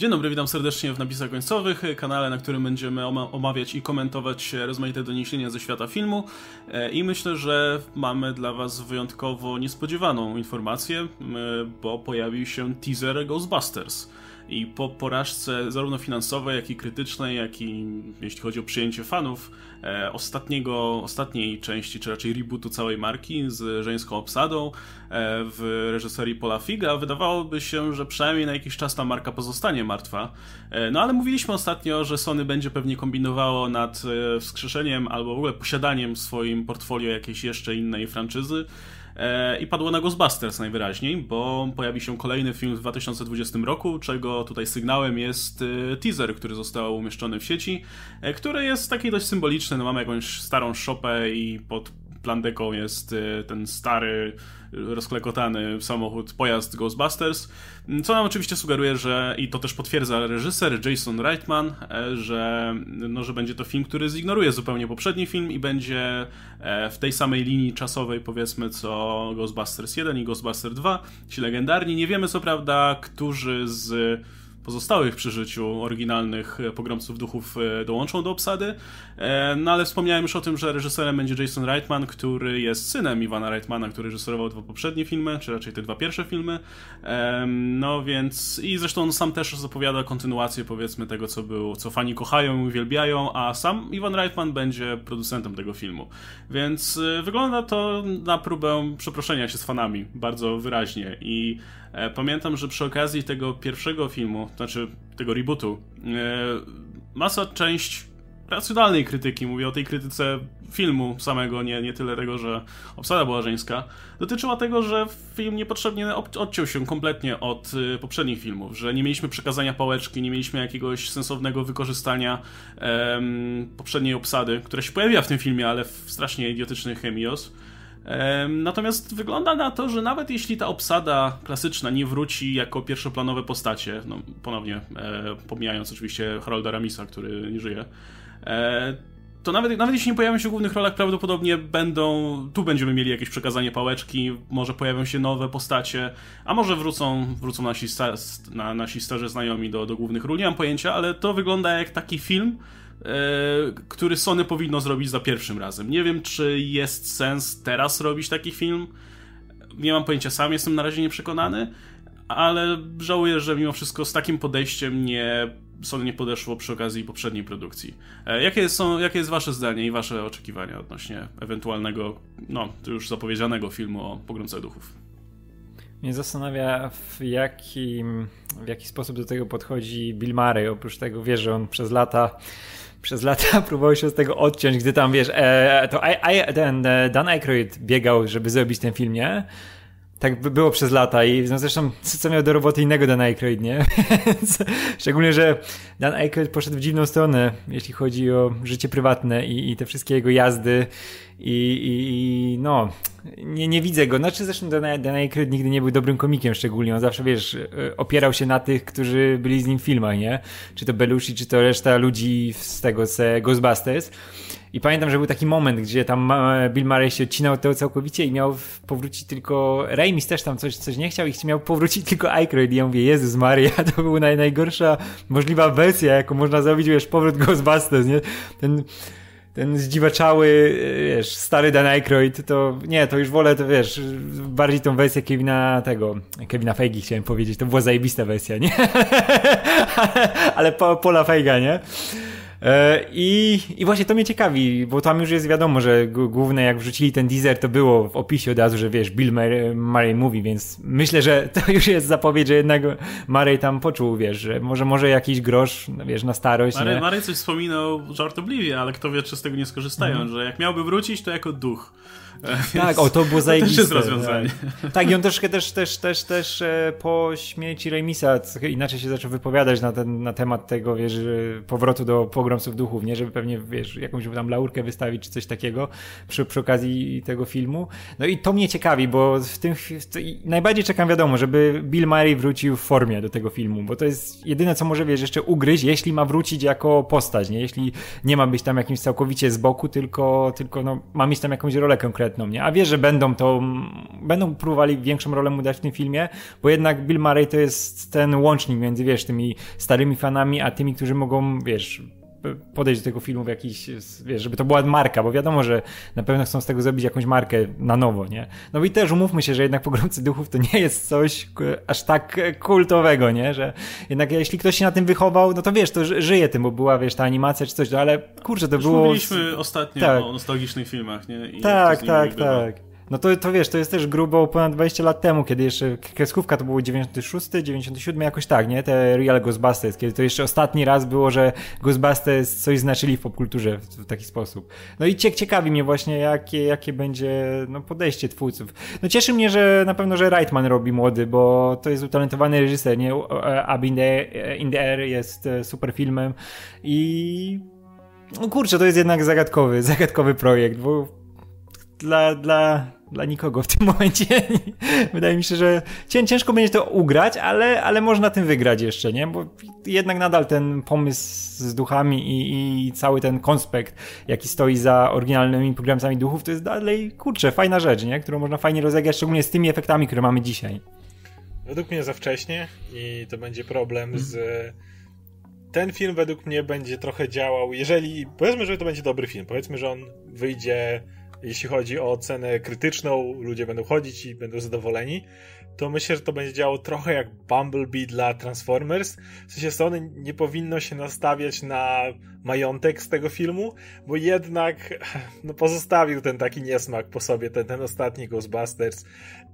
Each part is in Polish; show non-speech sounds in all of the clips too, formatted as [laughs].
Dzień dobry, witam serdecznie w napisach końcowych, kanale, na którym będziemy omawiać i komentować rozmaite doniesienia ze świata filmu. E, I myślę, że mamy dla Was wyjątkowo niespodziewaną informację, bo pojawił się teaser Ghostbusters. I po porażce zarówno finansowej, jak i krytycznej, jak i jeśli chodzi o przyjęcie fanów e, ostatniego, ostatniej części, czy raczej rebootu całej marki z żeńską obsadą e, w reżyserii Paula Figa, wydawałoby się, że przynajmniej na jakiś czas ta marka pozostanie martwa. E, no ale mówiliśmy ostatnio, że Sony będzie pewnie kombinowało nad e, wskrzeszeniem albo w ogóle posiadaniem w swoim portfolio jakiejś jeszcze innej franczyzy. E, i padło na Ghostbusters najwyraźniej, bo pojawi się kolejny film w 2020 roku, czego tutaj sygnałem jest e, teaser, który został umieszczony w sieci, e, który jest taki dość symboliczny, no mamy jakąś starą szopę i pod plandeką jest ten stary rozklekotany samochód, pojazd Ghostbusters, co nam oczywiście sugeruje, że i to też potwierdza reżyser Jason Reitman, e, że, no, że będzie to film, który zignoruje zupełnie poprzedni film i będzie e, w tej samej linii czasowej powiedzmy co Ghostbusters 1 i Ghostbusters 2, ci legendarni. Nie wiemy co prawda, którzy z pozostałych przy życiu oryginalnych e, pogromców duchów e, dołączą do obsady. E, no ale wspomniałem już o tym, że reżyserem będzie Jason Reitman, który jest synem Iwana Reitmana, który reżyserował dwa poprzednie filmy, czy raczej te dwa pierwsze filmy. No więc i zresztą on sam też zapowiada kontynuację powiedzmy tego, co był, co fani kochają i uwielbiają, a sam Iwan Reitman będzie producentem tego filmu. Więc wygląda to na próbę przeproszenia się z fanami bardzo wyraźnie i pamiętam, że przy okazji tego pierwszego filmu, znaczy tego rebootu, e, masa część racjonalnej krytyki, mówię o tej krytyce filmu samego, nie, nie tyle tego, że obsada była żeńska, dotyczyła tego, że film niepotrzebnie odciął się kompletnie od y, poprzednich filmów, że nie mieliśmy przekazania pałeczki, nie mieliśmy jakiegoś sensownego wykorzystania poprzedniej obsady, która się pojawiła w tym filmie, ale w strasznie idiotycznych chemios. Natomiast wygląda na to, że nawet jeśli ta obsada klasyczna nie wróci jako pierwszoplanowe postacie, no ponownie e, pomijając oczywiście Harolda Ramisa, który nie żyje, e, to nawet, nawet jeśli nie pojawią się w głównych rolach, prawdopodobnie będą. Tu będziemy mieli jakieś przekazanie pałeczki, może pojawią się nowe postacie, a może wrócą, wrócą nasi, sta, na, nasi starzy znajomi do, do głównych ról. Nie mam pojęcia, ale to wygląda jak taki film, który Sony powinno zrobić za pierwszym razem. Nie wiem, czy jest sens teraz robić taki film. Nie mam pojęcia, sam jestem na razie nieprzekonany, ale żałuję, że mimo wszystko z takim podejściem nie Sony nie podeszło przy okazji poprzedniej produkcji. E, jakie, są, jakie jest wasze zdanie i wasze oczekiwania odnośnie ewentualnego, no, już zapowiedzianego filmu o pogromce duchów? Mnie zastanawia, w, jakim, w jaki sposób do tego podchodzi Bill Murray. Oprócz tego, wiesz, że on przez lata przez lata [laughs] próbował się z tego odciąć, gdy tam, wiesz, e, to I, I, ten e, Dan Aykroyd biegał, żeby zrobić ten film, nie? Tak by było przez lata i no zresztą co miał do roboty innego Dan Aykroyd, nie? [laughs] Szczególnie, że Dan Aykroyd poszedł w dziwną stronę, jeśli chodzi o życie prywatne i, i te wszystkie jego jazdy i, i, i no, nie, nie widzę go. Znaczy zresztą Dan, Dan Aykroyd nigdy nie był dobrym komikiem szczególnie. On zawsze, wiesz, e, opierał się na tych, którzy byli z nim w filmach, nie? Czy to Belushi, czy to reszta ludzi z tego, z Ghostbusters. I pamiętam, że był taki moment, gdzie tam e, Bill Murray się odcinał to całkowicie i miał powrócić tylko... Ramis też tam coś, coś nie chciał i miał powrócić tylko Aykroyd. I ja mówię, Jezus Maria, [laughs] to była naj, najgorsza możliwa wersja, jaką można zrobić, wiesz, powrót Ghostbusters, nie? Ten ten zdziwaczały, wiesz, stary Dan Aykroyd, to nie, to już wolę, to wiesz, bardziej tą wersję Kevina tego, Kevina Feigi chciałem powiedzieć, to była zajebista wersja, nie? [laughs] Ale Pola Feiga, nie? E, I, I właśnie to mnie ciekawi, bo tam już jest wiadomo, że główne jak wrzucili ten teaser, to było w opisie od razu, że wiesz, Bill Murray mówi, więc myślę, że to już jest zapowiedź, że jednak Murray tam poczuł, wiesz, że może, może jakiś grosz, wiesz, na starość. Murray, Murray coś wspominał żartobliwie, ale kto wie, czy z tego nie skorzystają, mm. że jak miałby wrócić, to jako duch. Tak, o to było zajebiste. [laughs] To też jest rozwiązanie. Tak. tak, i on troszkę też, też, też, też e, po śmierci Remisa inaczej się zaczął wypowiadać na, ten, na temat tego, wiesz, powrotu do Pogromców Duchów, nie? Żeby pewnie, wiesz, jakąś tam laurkę wystawić czy coś takiego przy, przy okazji tego filmu. No i to mnie ciekawi, bo w tym najbardziej czekam, wiadomo, żeby Bill Murray wrócił w formie do tego filmu, bo to jest jedyne, co może, wiesz, jeszcze ugryźć, jeśli ma wrócić jako postać, nie? Jeśli nie ma być tam jakimś całkowicie z boku, tylko, tylko no, ma mieć tam jakąś rolę konkretną, nie? A wiesz, że będą to, będą próbowali większą rolę mu dać w tym filmie, bo jednak Bill Murray to jest ten łącznik między, wiesz, tymi starymi fanami, a tymi, którzy mogą, wiesz, podejść do tego filmu w jakiś, wiesz, żeby to była marka, bo wiadomo, że na pewno chcą z tego zrobić jakąś markę na nowo, nie? No i też umówmy się, że jednak Pogromcy Duchów to nie jest coś aż tak kultowego, nie? Że jednak jeśli ktoś się na tym wychował, no to wiesz, to żyje tym, bo była, wiesz, ta animacja czy coś, no ale kurczę, to Już było... Mówiliśmy ostatnio tak. o nostalgicznych filmach, nie? I tak, tak, tak. No to, to wiesz, to jest też grubo ponad 20 lat temu, kiedy jeszcze kreskówka to było 96, 97, jakoś tak, nie? Te Real Ghostbusters, kiedy to jeszcze ostatni raz było, że Ghostbusters coś znaczyli w popkulturze w, w taki sposób. No i ciekawi mnie właśnie, jakie, jakie będzie no, podejście twórców. No cieszy mnie, że na pewno, że Reitman robi młody, bo to jest utalentowany reżyser, nie? Ab in the, in the Air jest e, super filmem i no kurczę, to jest jednak zagadkowy, zagadkowy projekt, bo dla, dla, dla nikogo w tym momencie. [laughs] Wydaje mi się, że ciężko będzie to ugrać, ale, ale można tym wygrać jeszcze, nie? Bo jednak nadal ten pomysł z duchami i, i cały ten konspekt, jaki stoi za oryginalnymi programami duchów, to jest dalej, kurczę, fajna rzecz, nie? Którą można fajnie rozegrać, szczególnie z tymi efektami, które mamy dzisiaj. Według mnie za wcześnie i to będzie problem hmm. z ten film według mnie będzie trochę działał, jeżeli, powiedzmy, że to będzie dobry film, powiedzmy, że on wyjdzie jeśli chodzi o cenę krytyczną, ludzie będą chodzić i będą zadowoleni, to myślę, że to będzie działo trochę jak Bumblebee dla Transformers. W sensie Sony nie powinno się nastawiać na majątek z tego filmu, bo jednak [laughs] no, pozostawił ten taki niesmak po sobie, ten, ten ostatni Ghostbusters.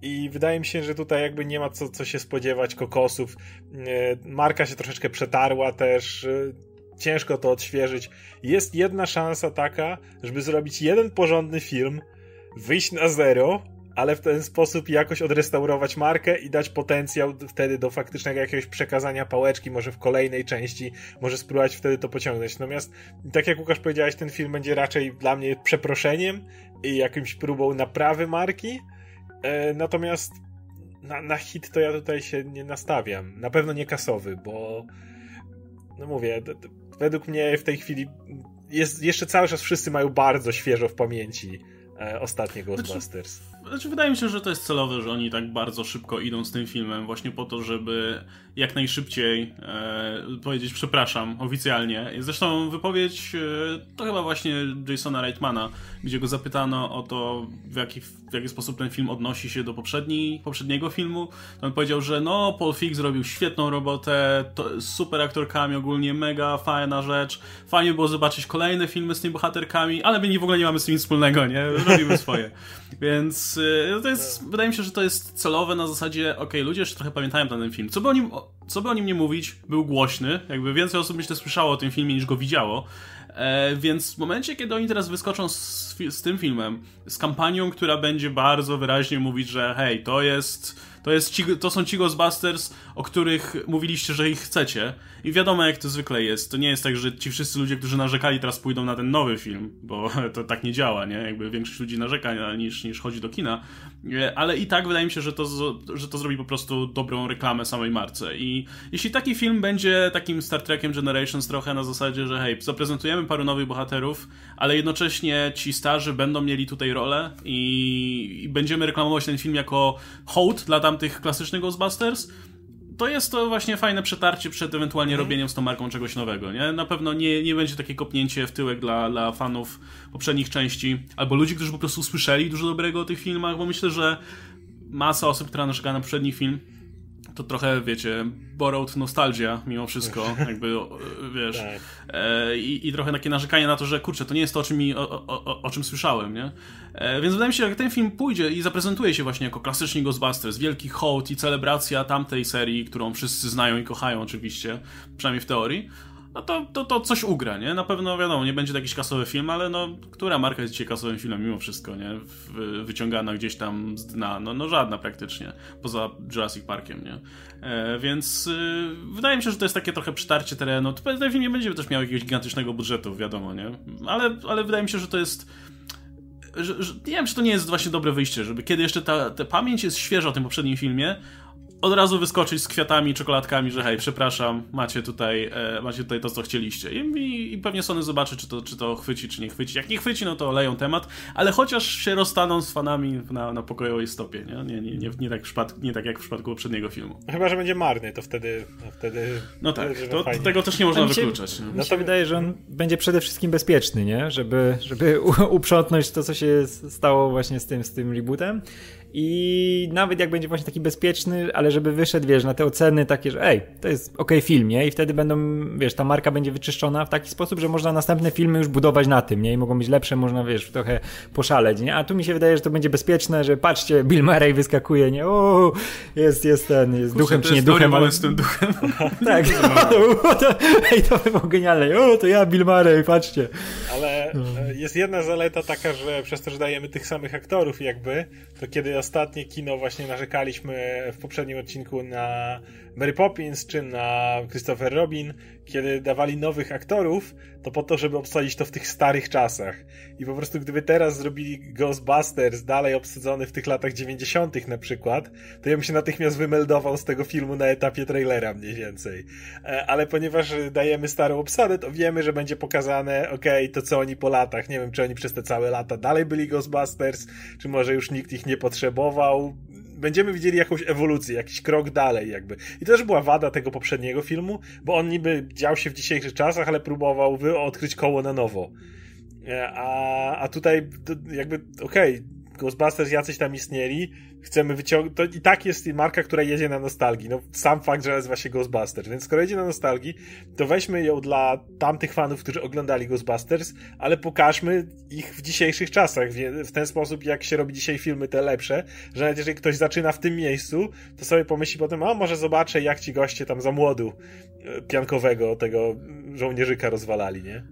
I wydaje mi się, że tutaj jakby nie ma co, co się spodziewać kokosów. E, marka się troszeczkę przetarła też e, ciężko to odświeżyć. Jest jedna szansa taka, żeby zrobić jeden porządny film, wyjść na zero, ale w ten sposób jakoś odrestaurować markę i dać potencjał wtedy do faktycznego jakiegoś przekazania pałeczki, może w kolejnej części, może spróbować wtedy to pociągnąć. Natomiast, tak jak Łukasz powiedziałeś, ten film będzie raczej dla mnie przeproszeniem i jakimś próbą naprawy marki. E, natomiast na, na hit to ja tutaj się nie nastawiam. Na pewno nie kasowy, bo no mówię, według mnie w tej chwili jest, jeszcze cały czas wszyscy mają bardzo świeżo w pamięci e, ostatnie znaczy, Ghostbusters. Znaczy, znaczy, wydaje mi się, że to jest celowe, że oni tak bardzo szybko idą z tym filmem, właśnie po to, żeby jak najszybciej e, powiedzieć przepraszam oficjalnie. Zresztą wypowiedź e, to chyba właśnie Jasona Reitmana, gdzie go zapytano o to, w jaki, w jaki sposób ten film odnosi się do poprzedni, poprzedniego filmu. To on powiedział, że no, Paul Fix zrobił świetną robotę, to, super aktorkami, ogólnie mega fajna rzecz. Fajnie było zobaczyć kolejne filmy z tymi bohaterkami, ale my w ogóle nie mamy z tym nic wspólnego, nie? Robimy swoje. [laughs] Więc e, to jest, wydaje mi się, że to jest celowe na zasadzie, okej, okay, ludzie jeszcze trochę pamiętają ten film. Co by o nim co by o nim nie mówić, był głośny. Jakby więcej osób myślę słyszało o tym filmie niż go widziało. E, więc w momencie, kiedy oni teraz wyskoczą z, z tym filmem, z kampanią, która będzie bardzo wyraźnie mówić, że hej, to jest to, jest ci, to są ci Ghostbusters, o których mówiliście, że ich chcecie. I wiadomo, jak to zwykle jest. To nie jest tak, że ci wszyscy ludzie, którzy narzekali, teraz pójdą na ten nowy film, bo [laughs] to tak nie działa, nie? Jakby większość ludzi narzeka niż, niż chodzi do kina. E, ale i tak wydaje mi się, że to, że to zrobi po prostu dobrą reklamę samej marce. I jeśli taki film będzie takim Star Trekiem Generations trochę na zasadzie, że hej, zaprezentujemy paru nowych bohaterów, ale jednocześnie ci starzy będą mieli tutaj rolę i, i będziemy reklamować ten film jako hołd dla tam tych klasycznych Ghostbusters, to jest to właśnie fajne przetarcie przed ewentualnie mm. robieniem z tą marką czegoś nowego, nie? Na pewno nie, nie będzie takie kopnięcie w tyłek dla, dla fanów poprzednich części, albo ludzi, którzy po prostu usłyszeli dużo dobrego o tych filmach, bo myślę, że masa osób, która narzeka na poprzedni film, to trochę, wiecie, borrowed nostalgia mimo wszystko, [laughs] jakby, wiesz, tak. e, i, i, trochę takie narzekanie na to, że kurczę, to nie jest to, o czym, mi, o, o, o czym słyszałem, nie? E, więc wydaje mi się, że jak ten film pójdzie i zaprezentuje się właśnie jako klasyczny Ghostbusters, wielki hołd i celebracja tamtej serii, którą wszyscy znają i kochają oczywiście, przynajmniej w teorii, no to, to, to coś ugra, nie? Na pewno wiadomo, nie będzie to jakiś kasowy film, ale no, która marka jest dzisiaj kasowym filmem mimo wszystko, nie? wyciągana gdzieś tam z dna, no, no żadna praktycznie, poza Jurassic Parkiem, nie? E, więc y, wydaje mi się, że to jest takie trochę przytarcie terenu. Ten film nie będzie też miał jakiegoś gigantycznego budżetu, wiadomo, nie? Ale, ale wydaje mi się, że to jest że, że, nie wiem, czy to nie jest właśnie dobre wyjście, żeby kiedy jeszcze ta, ta pamięć jest świeża o tym poprzednim filmie, od razu wyskoczyć z kwiatami, czekoladkami, że hej, przepraszam, macie tutaj, e, macie tutaj to, co chcieliście. I, i, I, pewnie Sony zobaczy, czy to, czy to chwyci, czy nie chwyci. Jak nie chwyci, no to oleją temat, ale chociaż się rozstaną z fanami na, na pokojowej stopie, nie? Nie, nie, nie, nie, tak w przypadku, nie tak jak w przypadku poprzedniego filmu. Chyba, że będzie marny, to wtedy... No, wtedy no tak, to, tego też nie można wykluczać. Mi się, no to wydaje, że on będzie przede wszystkim bezpieczny, nie? Żeby, żeby uprzątnąć to, co się stało właśnie z tym, z tym rebootem i nawet jak będzie właśnie taki bezpieczny, ale żeby wyszedł, wiesz, na te oceny takie, że ej, to jest ok film, nie? I wtedy będą, wiesz, ta marka będzie wyczyszczona w taki sposób, że można następne filmy już budować na tym, nie? I mogą być lepsze, można, wiesz, trochę poszaleć, nie? A tu mi się wydaje, że to będzie bezpieczne, że patrzcie, Bill Murray wyskakuje, nie? O, jest, jest ten, jest Kurczę, duchem czy nie duchem, ale... z tym duchem. [laughs] tak, [laughs] o, to, ej, to by było genialne. O, to ja, Bill Murray, patrzcie. Ale e, jest jedna zaleta taka, że przez to, że dajemy tych samych aktorów jakby, to kiedy ostatnie kino właśnie narzekaliśmy w poprzednim odcinku na Mary Poppins czy na Christopher Robin, kiedy dawali nowych aktorów, to po to, żeby obsadzić to w tych starych czasach. I po prostu gdyby teraz zrobili Ghostbusters dalej obsadzony w tych latach 90. na przykład, to ja bym się natychmiast wymeldował z tego filmu na etapie trailera mniej więcej. E, ale ponieważ dajemy starą obsadę, to wiemy, że będzie pokazane, okej, okay, to co oni po latach. Nie wiem, czy oni przez te całe lata dalej byli Ghostbusters, czy może już nikt ich nie potrzebował będziemy widzieli jakąś ewolucję, jakiś krok dalej jakby. I to też była wada tego poprzedniego filmu, bo on niby dział się w dzisiejszych czasach, ale próbował odkryć koło na nowo. E, a, a tutaj jakby, okej, okay, Ghostbusters jacyś tam istnieli, chcemy wyciągnąć, to i tak jest marka, która jedzie na nostalgii, no sam fakt, że nazywa się Ghostbusters, więc skoro jedzie na nostalgii, to weźmy ją dla tamtych fanów, którzy oglądali Ghostbusters, ale pokażmy ich w dzisiejszych czasach, w ten sposób, jak się robi dzisiaj filmy te lepsze, że nawet jeżeli ktoś zaczyna w tym miejscu, to sobie pomyśli potem, a może zobaczę, jak ci goście tam za młodu e, piankowego tego żołnierzyka rozwalali, nie?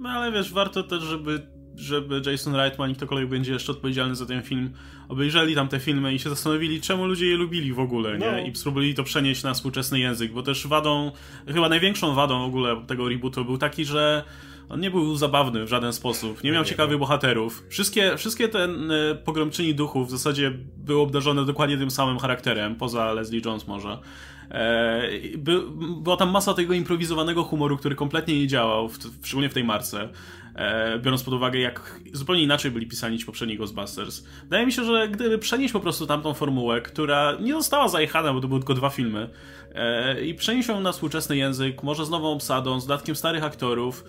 No ale wiesz, warto też, żeby żeby Jason Reitman i ktokolwiek będzie jeszcze odpowiedzialny za ten film obejrzeli tam te filmy i się zastanowili, czemu ludzie je lubili w ogóle, nie? No. I spróbowali to przenieść na współczesny język, bo też wadą, chyba największą wadą w ogóle tego rebootu był taki, że on nie był zabawny w żaden sposób, nie miał nie, ciekawych nie. bohaterów. Wszystkie, wszystkie te pogromczyni duchów w zasadzie były obdarzone dokładnie tym samym charakterem, poza Leslie Jones może. E, by, była tam masa tego improwizowanego humoru, który kompletnie nie działał, w, szczególnie w tej marce. E, biorąc pod uwagę, jak zupełnie inaczej byli pisani ci poprzedni Ghostbusters. Wydaje mi się, że gdyby przenieść po prostu tamtą formułę, która nie została zajechana, bo to były tylko dwa filmy, e, i przenieść ją na współczesny język, może z nową obsadą, z dodatkiem starych aktorów,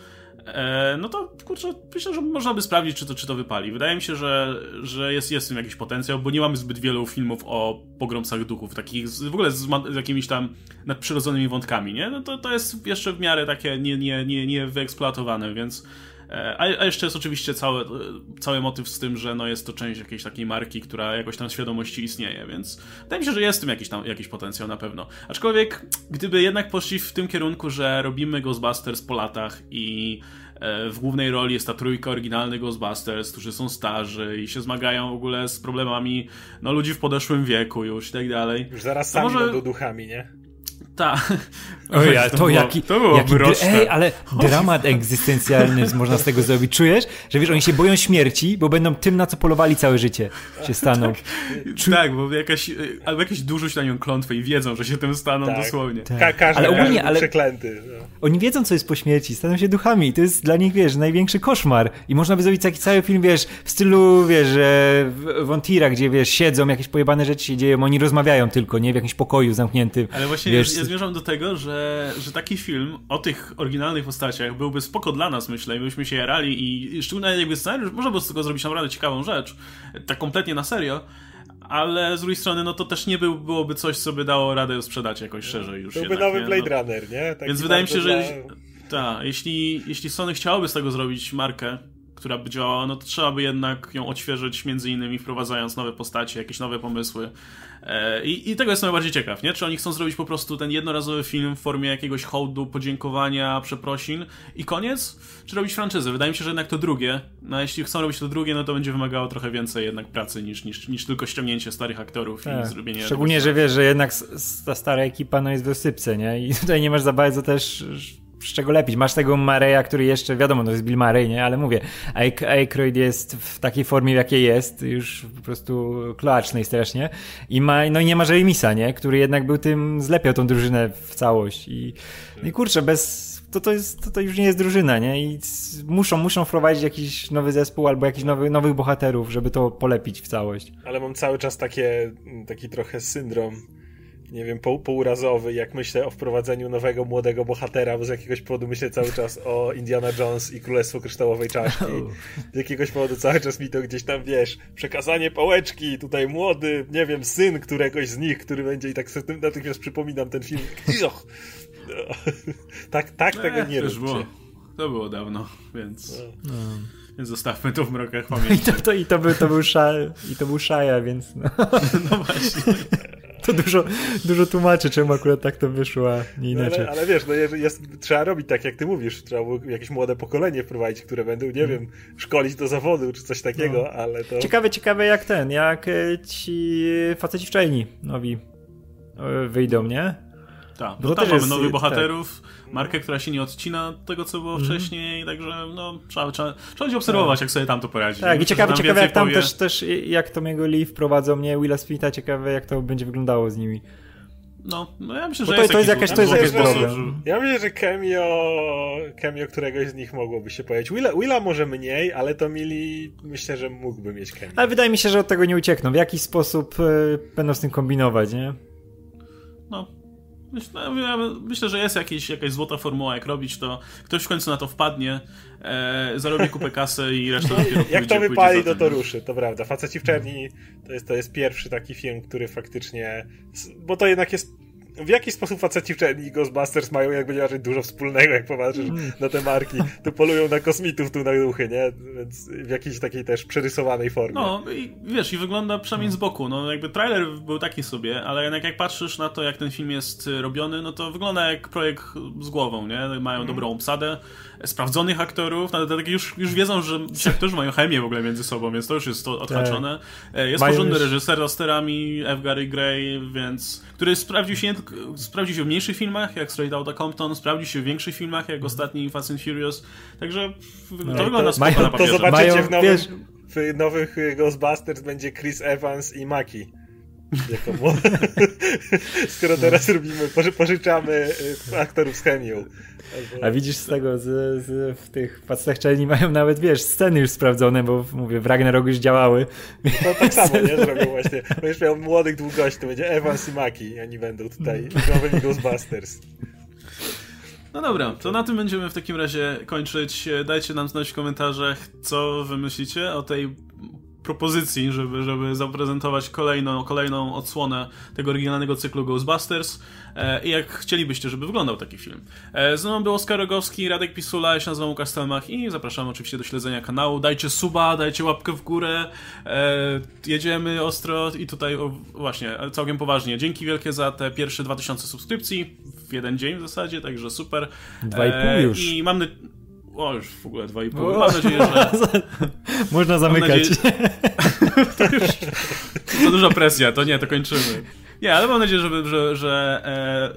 e, no to kurczę, myślę, że można by sprawdzić, czy to, czy to wypali. Wydaje mi się, że, że jest, jest w tym jakiś potencjał, bo nie mamy zbyt wielu filmów o pogromcach duchów, takich z, w ogóle z, z jakimiś tam nadprzyrodzonymi wątkami, nie? No to, to jest jeszcze w miarę takie nie, nie, nie, nie wyeksploatowane, więc a, a jeszcze jest oczywiście cały, cały motyw z tym, że no jest to część jakiejś takiej marki, która jakoś tam świadomości istnieje, więc wydaje mi się, że jest w tym jakiś, tam, jakiś potencjał na pewno. Aczkolwiek, gdyby jednak poszli w tym kierunku, że robimy Ghostbusters po latach i e, w głównej roli jest ta trójka oryginalnych Ghostbusters, którzy są starzy i się zmagają w ogóle z problemami no, ludzi w podeszłym wieku już i tak dalej. Już zaraz sami może... będą duchami, nie? Tak. Oj, to, to jaki, to było jaki Ej, ale [laughs] dramat egzystencjalny można z tego zrobić. Czujesz, że wiesz, oni się boją śmierci, bo będą tym, na co polowali całe życie, się staną. tak, Czu... tak bo jakaś, albo jakieś dużo się na nią klątwę i wiedzą, że się tym staną tak. dosłownie. Tak. Ka każdy, ale ogólnie, ale przeklęty. No. Oni wiedzą, co jest po śmierci, staną się duchami i to jest dla nich, wiesz, największy koszmar. I można by zrobić taki cały film, wiesz, w stylu, wiesz, Wontira, gdzie, wiesz, siedzą, jakieś pojebane rzeczy się dzieją, oni rozmawiają tylko, nie? W jakimś pokoju zamkniętym. Ale właśnie wiesz, zmierzam do tego, że, że taki film o tych oryginalnych postaciach byłby spoko dla nas, myślę, i byśmy się jarali i szczególnie jakby scenariusz, można by z tego zrobić naprawdę ciekawą rzecz, tak kompletnie na serio, ale z drugiej strony, no to też nie był, byłoby coś, co by dało radę sprzedać jakoś szerzej już. Byłby nowy Blade no. Runner, nie? Taki Więc wydaje mi się, że... Dla... Tak, jeśli, jeśli Sony chciałoby z tego zrobić markę, która by działała, no to trzeba by jednak ją odświeżyć, między innymi wprowadzając nowe postacie, jakieś nowe pomysły. E, I, I tego jestem najbardziej ciekaw, nie? Czy oni chcą zrobić po prostu ten jednorazowy film w formie jakiegoś hołdu, podziękowania, przeprosin i koniec? Czy robić franczyzę? Wydaje mi się, że jednak to drugie. No jeśli chcą robić to drugie, no to będzie wymagało trochę więcej jednak pracy niż, niż, niż tylko ściągnięcie starych aktorów tak. i zrobienie... Szczególnie, że wiesz, że jednak ta stara ekipa no jest w dosypce, nie? I tutaj nie masz za bardzo też z czego lepić. Masz tego Mareya, który jeszcze, wiadomo, to jest Bill Murray, nie? Ale mówię, Aykroyd jest w takiej formie, w jakiej jest, już po prostu kloacznej strasznie. I ma, no i nie ma Jeremisa, nie? Który jednak był tym, zlepiał tą drużynę w całość. I, no i kurczę, bez, to, to, jest, to, to już nie jest drużyna, nie? I muszą, muszą wprowadzić jakiś nowy zespół albo jakiś nowy, nowych bohaterów, żeby to polepić w całość. Ale mam cały czas takie, taki trochę syndrom nie wiem, pół, półrazowy, jak myślę o wprowadzeniu nowego młodego bohatera, bo z jakiegoś powodu myślę cały czas o Indiana Jones i Królestwo Kryształowej Czaszki. Z jakiegoś powodu cały czas mi to gdzieś tam, wiesz, przekazanie pałeczki, tutaj młody, nie wiem, syn któregoś z nich, który będzie i tak sobie natychmiast przypominam ten film. Och, no. [laughs] tak, tak no, tego nie róbcie. Było. To było dawno, więc... No. Więc zostawmy to w mrokach pamięci. I to, to, i to, był, to był i to był Shia, więc no. no właśnie. [laughs] To dużo, dużo tłumaczy, czemu akurat tak to wyszło, a nie no inaczej. ale, ale, wiesz, no jest, trzeba robić tak, jak ty mówisz. Trzeba jakieś młode pokolenie wprowadzić, które będą, nie hmm. wiem, szkolić do zawodu, czy coś takiego, no. ale to... Ciekawe, ciekawe jak ten, jak e, ci faceci w czajni nowi e, wyjdą, nie? Tak, bo tam mamy nowych bohaterów, tak. markę, która się nie odcina tego, co było mm. wcześniej, także no, trzeba, trzeba, trzeba będzie obserwować, tak. jak sobie tam to poradzi. Tak, i ciekawe, ciekawe jak tam powie... też, też, jak Tomiego Lee wprowadzą mnie, Willa Smitha, ciekawe jak to będzie wyglądało z nimi. No, no ja myślę, że to, jest, to jest jakaś, to jest jakaś problem. Ja myślę, że cameo, cameo któregoś z nich mogłoby się pojawić. Willa, Willa może mniej, ale to mieli, myślę, że mógłby mieć cameo. Ale wydaje mi się, że od tego nie uciekną. W jakiś sposób y, będą z tym kombinować, nie? No, Myślę, myślę, że jest jakiś, jakaś złota formuła, jak robić to. Ktoś w końcu na to wpadnie, e, zarobi kupę kasy i resztę dopiero [laughs] Jak to wypali, to to ruszy, to prawda. Faceci w czerni to jest, to jest pierwszy taki film, który faktycznie... Bo to jednak jest w jaki sposób faceci i Ghostbusters mają jakby nie dużo wspólnego, jak popatrzysz mm. na te marki. Tu polują na kosmitów, tu na duchy, nie? Więc w jakiejś takiej też przerysowanej formie. No i wiesz, i wygląda przynajmniej z boku. No jakby trailer był taki sobie, ale jednak jak patrzysz na to, jak ten film jest robiony, no to wygląda jak projekt z głową, nie? Mają mm. dobrą obsadę, sprawdzonych aktorów, no, tak już, już wiedzą, że ci aktorzy mają chemię w ogóle między sobą, więc to już jest to odhaczone. Tak. Jest mają porządny już... reżyser z sterami, F. Gary Gray, więc który sprawdził się, sprawdził się w mniejszych filmach, jak Straight Outta Compton, sprawdził się w większych filmach, jak ostatni Fast and Furious, także no, to wygląda spoko na papierze. To zobaczycie w, nowym, wiesz... w nowych Ghostbusters będzie Chris Evans i Maki. Jako [laughs] Skoro teraz robimy, pożyczamy y, aktorów z chemią. A widzisz z tego, z, z, w tych pactach czarni mają nawet, wiesz, sceny już sprawdzone, bo mówię, w Ragnarok już działały. No tak samo, nie? [laughs] Zrobił właśnie. Będziesz miał młodych długości, to będzie Evans i Maki, oni będą tutaj nowymi Ghostbusters. No dobra, to na tym będziemy w takim razie kończyć. Dajcie nam znać w komentarzach, co wy myślicie o tej propozycji, żeby, żeby zaprezentować kolejną, kolejną odsłonę tego oryginalnego cyklu Ghostbusters e, i jak chcielibyście, żeby wyglądał taki film. E, z nami był Oskar Rogowski, Radek Pisula, ja się nazywam Łukasz Stelmach i zapraszam oczywiście do śledzenia kanału. Dajcie suba, dajcie łapkę w górę, e, jedziemy ostro i tutaj o, właśnie, całkiem poważnie. Dzięki wielkie za te pierwsze 2000 subskrypcji w jeden dzień w zasadzie, także super. Dwa i pół e, już. I mam o, już w ogóle 2,5. Mam nadzieję, że... [laughs] Można zamykać. Nadzieję... [laughs] to już za duża presja, to nie, to kończymy. Nie, ale mam nadzieję, że, że, że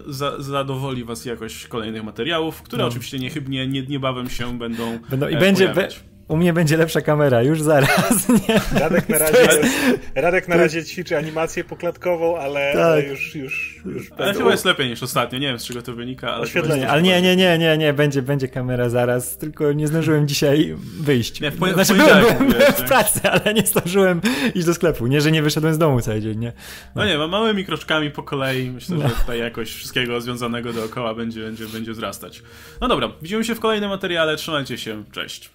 e, za, zadowoli was jakość kolejnych materiałów, które no. oczywiście niechybnie nie, niebawem się będą Będą i e, będzie, pojawiać. U mnie będzie lepsza kamera, już zaraz. [laughs] Nie? Radek na razie, Radek na razie ćwiczy animację poklatkową, ale, tak. ale już, już, już Ale chyba jest lepiej niż ostatnio, nie wiem z czego to wynika. Ale Oświetlenie, ale nie, nie, nie, nie, nie, będzie, będzie kamera zaraz, tylko nie zdążyłem dzisiaj wyjść. Nie, w, po, znaczy, byłem, byłem, byłem w pracy, ale nie zdążyłem iść do sklepu. Nie, że nie wyszedłem z domu cały dzień, nie? No, no nie, małymi kroczkami po kolei, myślę, no. że tutaj jakoś wszystkiego związanego dookoła będzie, będzie, będzie wzrastać. No dobra, widzimy się w kolejnym materiale, trzymajcie się, cześć.